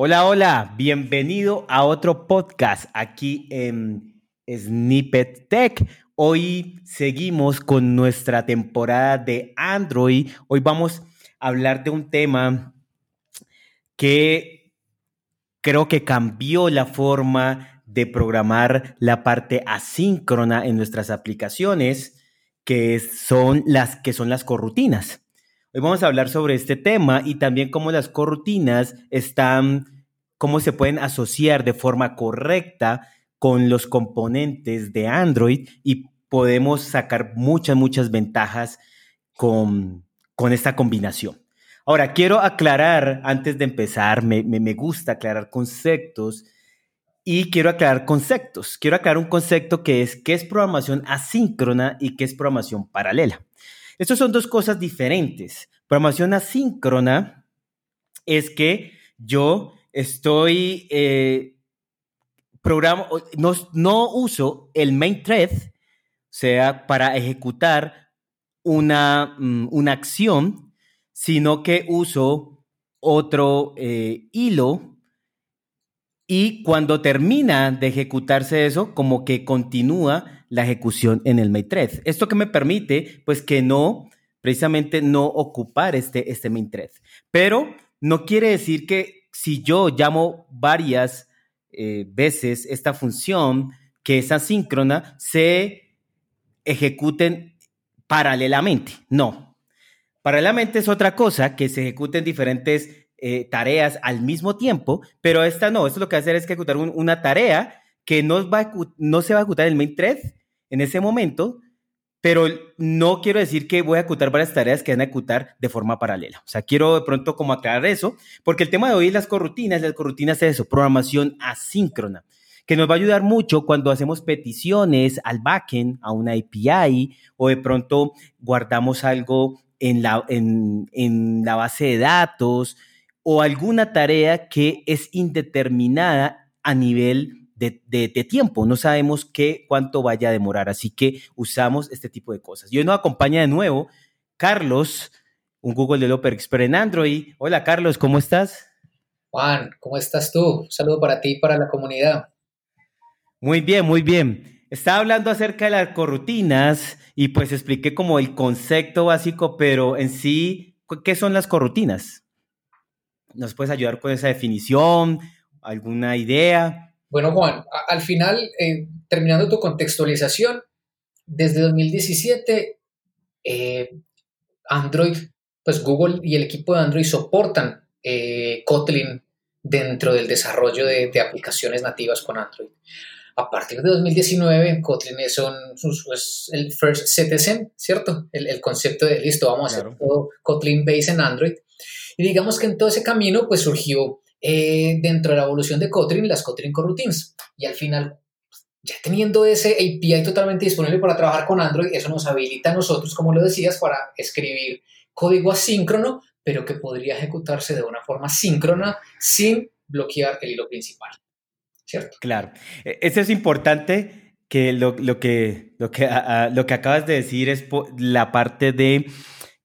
Hola, hola, bienvenido a otro podcast aquí en Snippet Tech. Hoy seguimos con nuestra temporada de Android. Hoy vamos a hablar de un tema que creo que cambió la forma de programar la parte asíncrona en nuestras aplicaciones, que son las que son las corrutinas. Hoy vamos a hablar sobre este tema y también cómo las corrutinas están, cómo se pueden asociar de forma correcta con los componentes de Android y podemos sacar muchas, muchas ventajas con, con esta combinación. Ahora, quiero aclarar, antes de empezar, me, me, gusta aclarar conceptos y quiero aclarar conceptos. Quiero aclarar un concepto que es qué es programación asíncrona y qué es programación paralela. Estas son dos cosas diferentes. Programación asíncrona es que yo estoy, eh, no, no uso el main thread, o sea, para ejecutar una, mm, una acción, sino que uso otro eh, hilo y cuando termina de ejecutarse eso, como que continúa la ejecución en el main thread. Esto que me permite, pues que no, precisamente no ocupar este, este main thread. Pero no quiere decir que si yo llamo varias eh, veces esta función que es asíncrona, se ejecuten paralelamente. No. Paralelamente es otra cosa, que se ejecuten diferentes eh, tareas al mismo tiempo, pero esta no. Esto lo que hace es ejecutar una tarea que no, se va a ejecutar el main thread en ese momento, pero no quiero decir que voy a ejecutar varias tareas que van a ejecutar de forma paralela. O sea, quiero de pronto como aclarar eso, porque el tema de hoy es las corrutinas, las corrutinas es eso, programación asíncrona, que nos va a ayudar mucho cuando hacemos peticiones al backend, a una API, o de pronto guardamos algo en la, en, en la base de datos, o alguna tarea que es indeterminada a nivel de, tiempo, no sabemos qué, cuánto vaya a demorar, así que usamos este tipo de cosas. Y hoy nos acompaña de nuevo Carlos, un Google Developer Expert en Android. Hola Carlos, ¿cómo estás? Juan, ¿cómo estás tú? Un saludo para ti y para la comunidad. Muy bien, muy bien. Estaba hablando acerca de las corrutinas y pues expliqué como el concepto básico, pero en sí, ¿qué son las corrutinas? ¿Nos puedes ayudar con esa definición? ¿Alguna idea? Bueno, Juan, al final, eh, terminando tu contextualización, desde 2017, eh, Android, pues Google y el equipo de Android soportan eh, Kotlin dentro del desarrollo de, aplicaciones nativas con Android. A partir de 2019, Kotlin es, el first citizen, ¿cierto? El, concepto de, listo, vamos a hacer todo Kotlin base en Android. Y digamos que en todo ese camino, pues surgió eh, dentro de la evolución de Kotlin, las Kotlin Coroutines. Y al final, ya teniendo ese API totalmente disponible para trabajar con Android, eso nos habilita a nosotros, como lo decías, para escribir código asíncrono, pero que podría ejecutarse de una forma síncrona sin bloquear el hilo principal. ¿Cierto? Claro. E, eso es importante que lo, que, lo, que, lo que acabas de decir es la parte de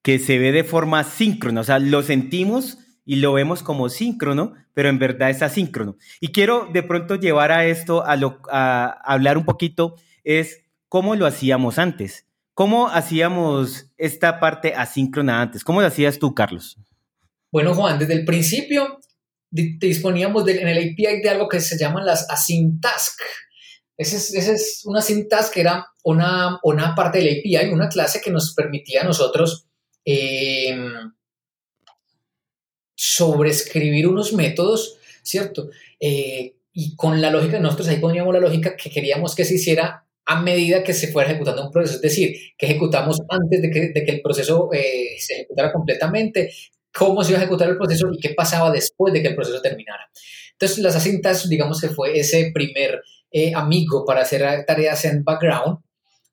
que se ve de forma síncrona, o sea, lo sentimos y lo vemos como síncrono, pero en verdad es asíncrono. Y quiero de pronto llevar a esto a, lo, a hablar un poquito, es cómo lo hacíamos antes. ¿Cómo hacíamos esta parte asíncrona antes? ¿Cómo lo hacías tú, Carlos? Bueno, Juan, desde el principio disponíamos en el API de algo que se llaman las async tasks. Esa es, es, una async task que era una, una parte del API, una clase que nos permitía a nosotros eh, sobreescribir unos métodos, ¿cierto? Eh, y con la lógica, nosotros ahí poníamos la lógica que queríamos que se hiciera a medida que se fuera ejecutando un proceso, es decir, que ejecutamos antes de que, de que el proceso eh, se ejecutara completamente, cómo se iba a ejecutar el proceso y qué pasaba después de que el proceso terminara. Entonces, las asintas, digamos que fue ese primer eh, amigo para hacer tareas en background,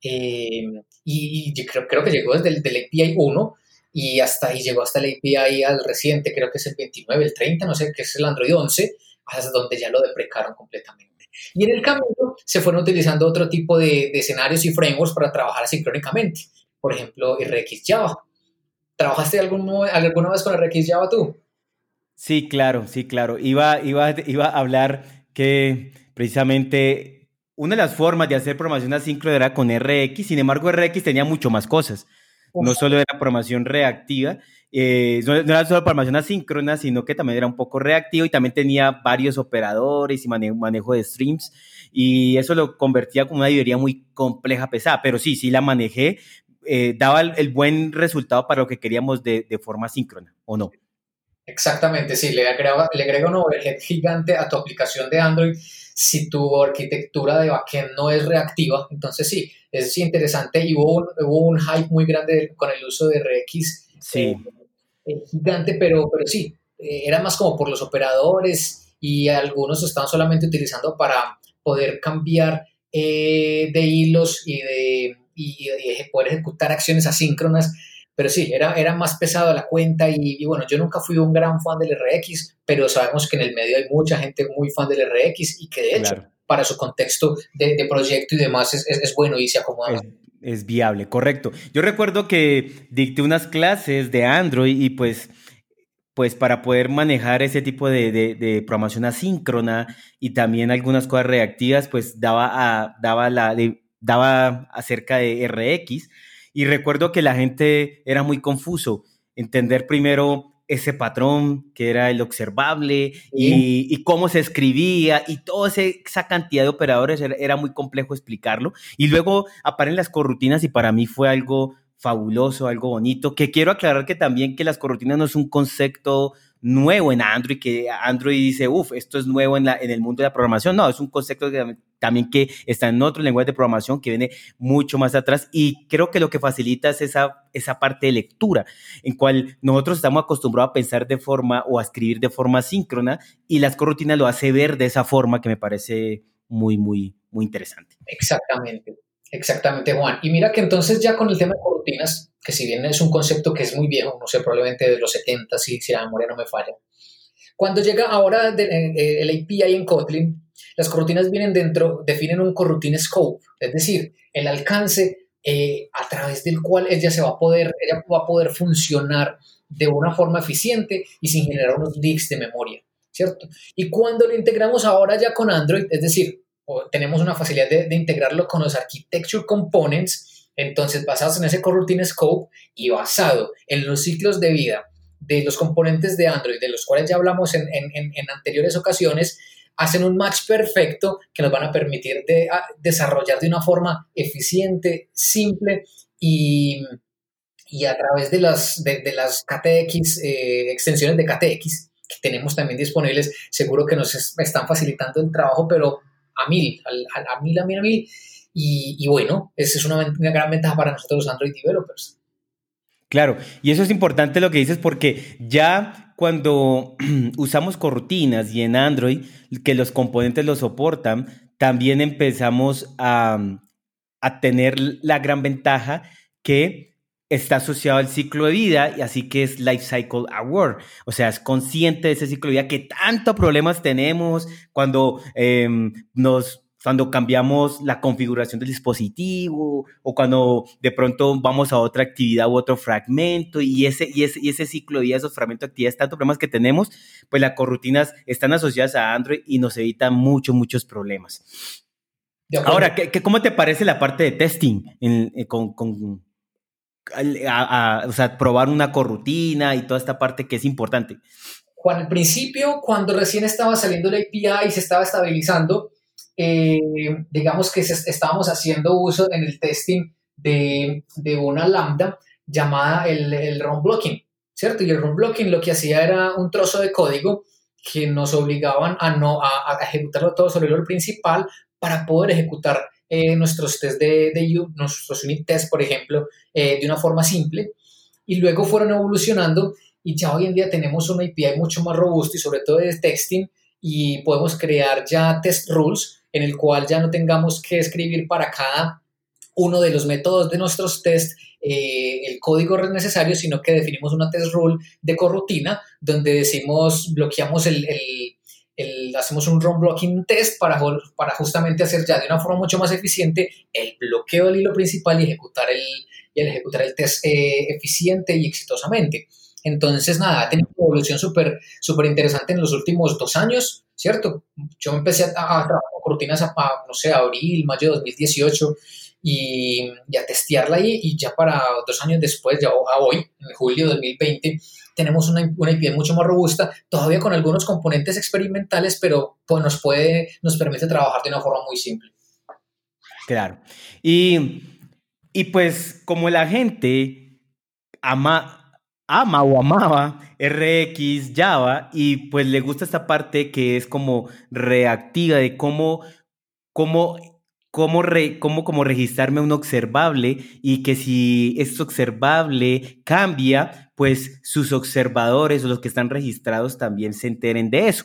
y, creo, creo, que llegó desde el del API 1, y hasta ahí llegó hasta el API al reciente, creo que es el 29, el 30, no sé, que es el Android 11, hasta donde ya lo deprecaron completamente. Y en el camino se fueron utilizando otro tipo de, escenarios y frameworks para trabajar sincrónicamente. Por ejemplo, RX Java. ¿Trabajaste alguna vez con RX Java tú? Sí, claro, sí, claro. Iba, iba, iba a hablar que precisamente una de las formas de hacer programación asíncrona era con RX, sin embargo RX tenía mucho más cosas. No solo era programación reactiva, eh, no, era solo programación asíncrona, sino que también era un poco reactivo y también tenía varios operadores y manejo, de streams y eso lo convertía como una librería muy compleja, pesada, pero sí, sí la manejé, eh, daba el, buen resultado para lo que queríamos de, de forma síncrona, ¿o no? Exactamente, sí, le agrega, le agrega un overhead gigante a tu aplicación de Android si tu arquitectura de backend no es reactiva. Entonces sí, es interesante y hubo un, hubo un hype muy grande con el uso de RX. Sí. Eh, eh, gigante, pero, pero sí, eh, era más como por los operadores y algunos estaban solamente utilizando para poder cambiar de hilos y de, y de poder ejecutar acciones asíncronas pero sí, era, era más pesado la cuenta y, bueno, yo nunca fui un gran fan del RX, pero sabemos que en el medio hay mucha gente muy fan del RX y que de hecho para su contexto de, proyecto y demás es, es, bueno y se acomoda. Es, viable, correcto. Yo recuerdo que dicté unas clases de Android y pues pues para poder manejar ese tipo de, de, programación asíncrona y también algunas cosas reactivas, pues daba, a, daba, la, daba acerca de RX y recuerdo que la gente era muy confuso, entender primero ese patrón que era el observable y, cómo se escribía y toda esa cantidad de operadores era, muy complejo explicarlo. Y luego aparecen las corrutinas y para mí fue algo fabuloso, algo bonito, que quiero aclarar que también que las corrutinas no es un concepto nuevo en Android, que Android dice, uff, esto es nuevo en, la, en el mundo de la programación. No, es un concepto también que está en otro lenguaje de programación que viene mucho más atrás y creo que lo que facilita es esa, esa parte de lectura, en cual nosotros estamos acostumbrados a pensar de forma o a escribir de forma síncrona y las corrutinas lo hace ver de esa forma que me parece muy, muy, muy interesante. Exactamente. Exactamente, Juan. Y mira que entonces ya con el tema de cortinas, que si bien es un concepto que es muy viejo, no sé, probablemente de los 70, si, si la memoria no me falla, cuando llega ahora eh, eh, el API en Kotlin, las cortinas vienen dentro, definen un coroutine scope, es decir, el alcance eh, a través del cual ella se va a poder, ella va a poder funcionar de una forma eficiente y sin generar unos leaks de memoria, ¿cierto? Y cuando lo integramos ahora ya con Android, es decir, tenemos una facilidad de, integrarlo con los architecture components, entonces basados en ese coroutine scope y basado en los ciclos de vida de los componentes de Android, de los cuales ya hablamos en, anteriores ocasiones, hacen un match perfecto que nos van a permitir de, desarrollar de una forma eficiente, simple y, y a través de las, de, las KTX, eh, extensiones de KTX que tenemos también disponibles, seguro que nos están facilitando el trabajo, pero a mil, a, mil, a mil, a mil. Y, bueno, esa es una, gran ventaja para nosotros los Android developers. Claro, y eso es importante lo que dices porque ya cuando usamos corrutinas y en Android, que los componentes lo soportan, también empezamos a, a tener la gran ventaja que está asociado al ciclo de vida y así que es Life Cycle Aware. O sea, es consciente de ese ciclo de vida que tantos problemas tenemos cuando em, nos cuando cambiamos la configuración del dispositivo o cuando de pronto vamos a otra actividad u otro fragmento y ese, y ese, y ese ciclo de vida, esos fragmentos de actividades, tantos problemas que tenemos, pues las corrutinas están asociadas a Android y nos evitan muchos, muchos problemas. Ahora, ¿qué, cómo te parece la parte de testing eh, con, con o sea, probar una corrutina y toda esta parte que es importante? Juan, al principio, cuando recién estaba saliendo la API y se estaba estabilizando, eh, digamos que estábamos haciendo uso en el testing de, de una lambda llamada el, el run blocking, ¿cierto? Y el run blocking lo que hacía era un trozo de código que nos obligaban a no a, ejecutarlo todo sobre el principal para poder ejecutar eh, nuestros test de, de, nuestros unit tests, por ejemplo, eh, de una forma simple. Y luego fueron evolucionando y ya hoy en día tenemos una API mucho más robusta y sobre todo de testing y podemos crear ya test rules en el cual ya no tengamos que escribir para cada uno de los métodos de nuestros test eh, el código necesario, sino que definimos una test rule de corrutina donde decimos, bloqueamos el hacemos un run blocking test para, para justamente hacer ya de una forma mucho más eficiente el bloqueo del hilo principal y ejecutar el, y ejecutar el test eh, eficiente y exitosamente. Entonces, nada, ha tenido una evolución súper súper interesante en los últimos dos años, ¿cierto? Yo empecé a, trabajar con rutinas a, no sé, abril, mayo de 2018 y, a testearla ahí y ya para dos años después, ya a hoy, en julio de 2020, tenemos una, una mucho más robusta, todavía con algunos componentes experimentales, pero pues nos puede, nos permite trabajar de una forma muy simple. Claro. Y, y pues como la gente ama, ama o amaba RX, Java, y pues le gusta esta parte que es como reactiva de cómo, cómo cómo, cómo como registrarme un observable y que si este observable cambia, pues sus observadores o los que están registrados también se enteren de eso.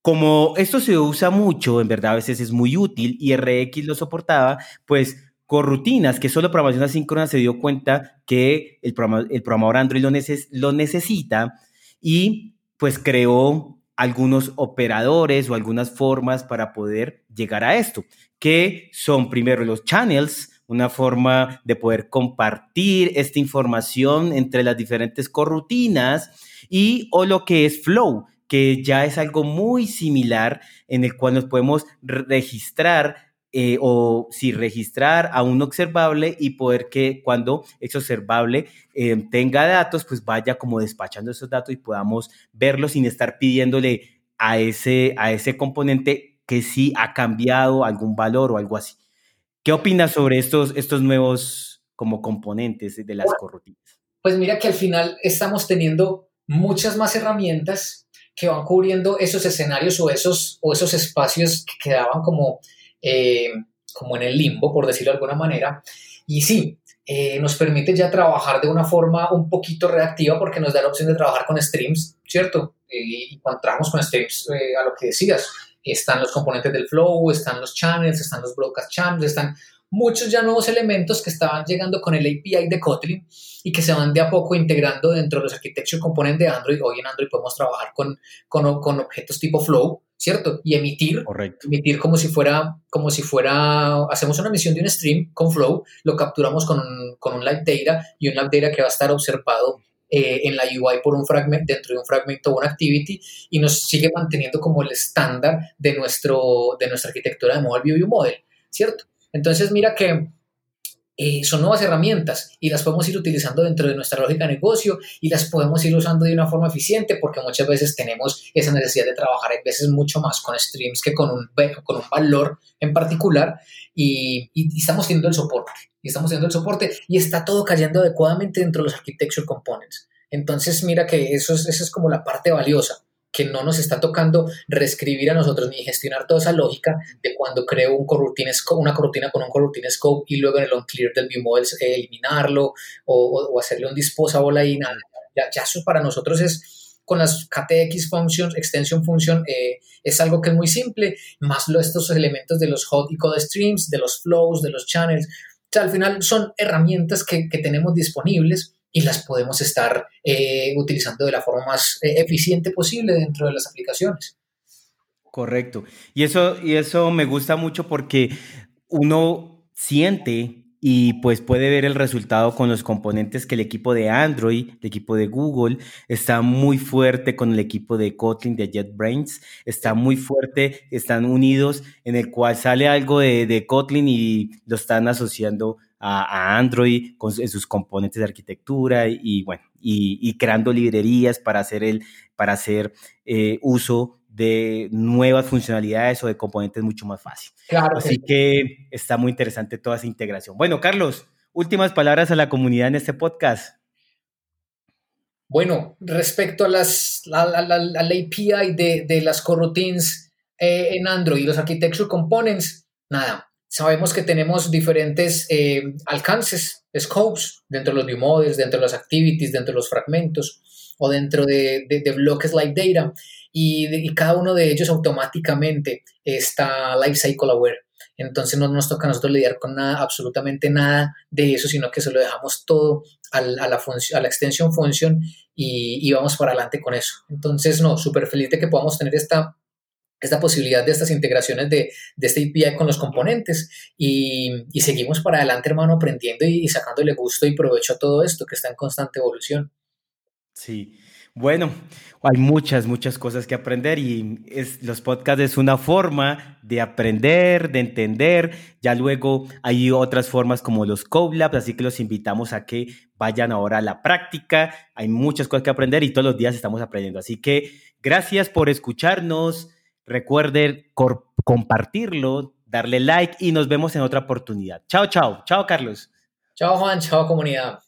Como esto se usa mucho, en verdad a veces es muy útil y RX lo soportaba, pues con rutinas que solo programación asíncrona se dio cuenta que el, el programador Android lo, lo necesita y pues creó algunos operadores o algunas formas para poder llegar a esto que son primero los channels, una forma de poder compartir esta información entre las diferentes corrutinas y o lo que es flow, que ya es algo muy similar en el cual nos podemos registrar eh, o si registrar a un observable y poder que cuando ese observable eh, tenga datos, pues vaya como despachando esos datos y podamos verlos sin estar pidiéndole a ese, a ese componente que sí ha cambiado algún valor o algo así. ¿Qué opinas sobre estos, estos nuevos como componentes de las corrutinas? Pues mira que al final estamos teniendo muchas más herramientas que van cubriendo esos escenarios o esos, o esos espacios que quedaban como, eh, como en el limbo, por decirlo de alguna manera. Y sí, eh, nos permite ya trabajar de una forma un poquito reactiva porque nos da la opción de trabajar con streams, ¿cierto? y cuando trabajamos con streams, eh, a lo que decías, están los componentes del flow, están los channels, están los broadcast channels, están muchos ya nuevos elementos que estaban llegando con el API de Kotlin y que se van de a poco integrando dentro de los architecture components de Android. Hoy en Android podemos trabajar con, con, con objetos tipo flow, ¿cierto? Y emitir, Correcto. emitir como si fuera, como si fuera, hacemos una emisión de un stream con flow, lo capturamos con un, con un live data y un live data que va a estar observado eh, en la UI por un fragmento, dentro de un fragmento o una activity y nos sigue manteniendo como el estándar de, nuestro, de nuestra arquitectura de Mobile View Model, ¿cierto? Entonces mira que eh, son nuevas herramientas y las podemos ir utilizando dentro de nuestra lógica de negocio y las podemos ir usando de una forma eficiente porque muchas veces tenemos esa necesidad de trabajar a veces mucho más con streams que con un, con un valor en particular y, y, estamos teniendo el soporte y estamos teniendo el soporte y está todo cayendo adecuadamente dentro de los architecture components. Entonces, mira que eso es, eso es como la parte valiosa, que no nos está tocando reescribir a nosotros ni gestionar toda esa lógica de cuando creo un una corrutina con un coroutine scope y luego en el on-clear del view model eliminarlo o, o, hacerle un disposable ahí. Nada, ya, ya eso para nosotros es con las KTX functions, extension function, eh, es algo que es muy simple, más lo, estos elementos de los hot y code streams, de los flows, de los channels, o sea, al final son herramientas que, tenemos disponibles y las podemos estar eh, utilizando de la forma más eh, eficiente posible dentro de las aplicaciones. Correcto. Y eso, y eso me gusta mucho porque uno siente y pues puede ver el resultado con los componentes que el equipo de Android, el equipo de Google, está muy fuerte con el equipo de Kotlin, de JetBrains, está muy fuerte, están unidos, en el cual sale algo de, de Kotlin y lo están asociando a, Android con en sus componentes de arquitectura y, bueno, y, creando librerías para hacer, el, para hacer eh, uso de nuevas funcionalidades o de componentes mucho más fácil. Claro. Así que está muy interesante toda esa integración. Bueno, Carlos, últimas palabras a la comunidad en este podcast. Bueno, respecto a las la, API de, de, las coroutines eh, en Android y los architecture components, nada, sabemos que tenemos diferentes eh, alcances, scopes, dentro de los view models, dentro de las activities, dentro de los fragmentos o dentro de, de, bloques like data y, cada uno de ellos automáticamente está lifecycle aware. Entonces no nos toca a nosotros lidiar con nada, absolutamente nada de eso, sino que se lo dejamos todo a la, a la, a la extension function y, y, vamos para adelante con eso. Entonces, no, súper feliz de que podamos tener esta, esta posibilidad de estas integraciones de, de este API con los componentes y, y, seguimos para adelante, hermano, aprendiendo y, y sacándole gusto y provecho a todo esto que está en constante evolución. Sí. Bueno, hay muchas, muchas cosas que aprender y es, los podcasts es una forma de aprender, de entender. Ya luego hay otras formas como los CoLabs, así que los invitamos a que vayan ahora a la práctica. Hay muchas cosas que aprender y todos los días estamos aprendiendo. Así que gracias por escucharnos. Recuerden compartirlo, darle like y nos vemos en otra oportunidad. Chao, chao. Chao, Carlos. Chao, Juan. Chao, comunidad.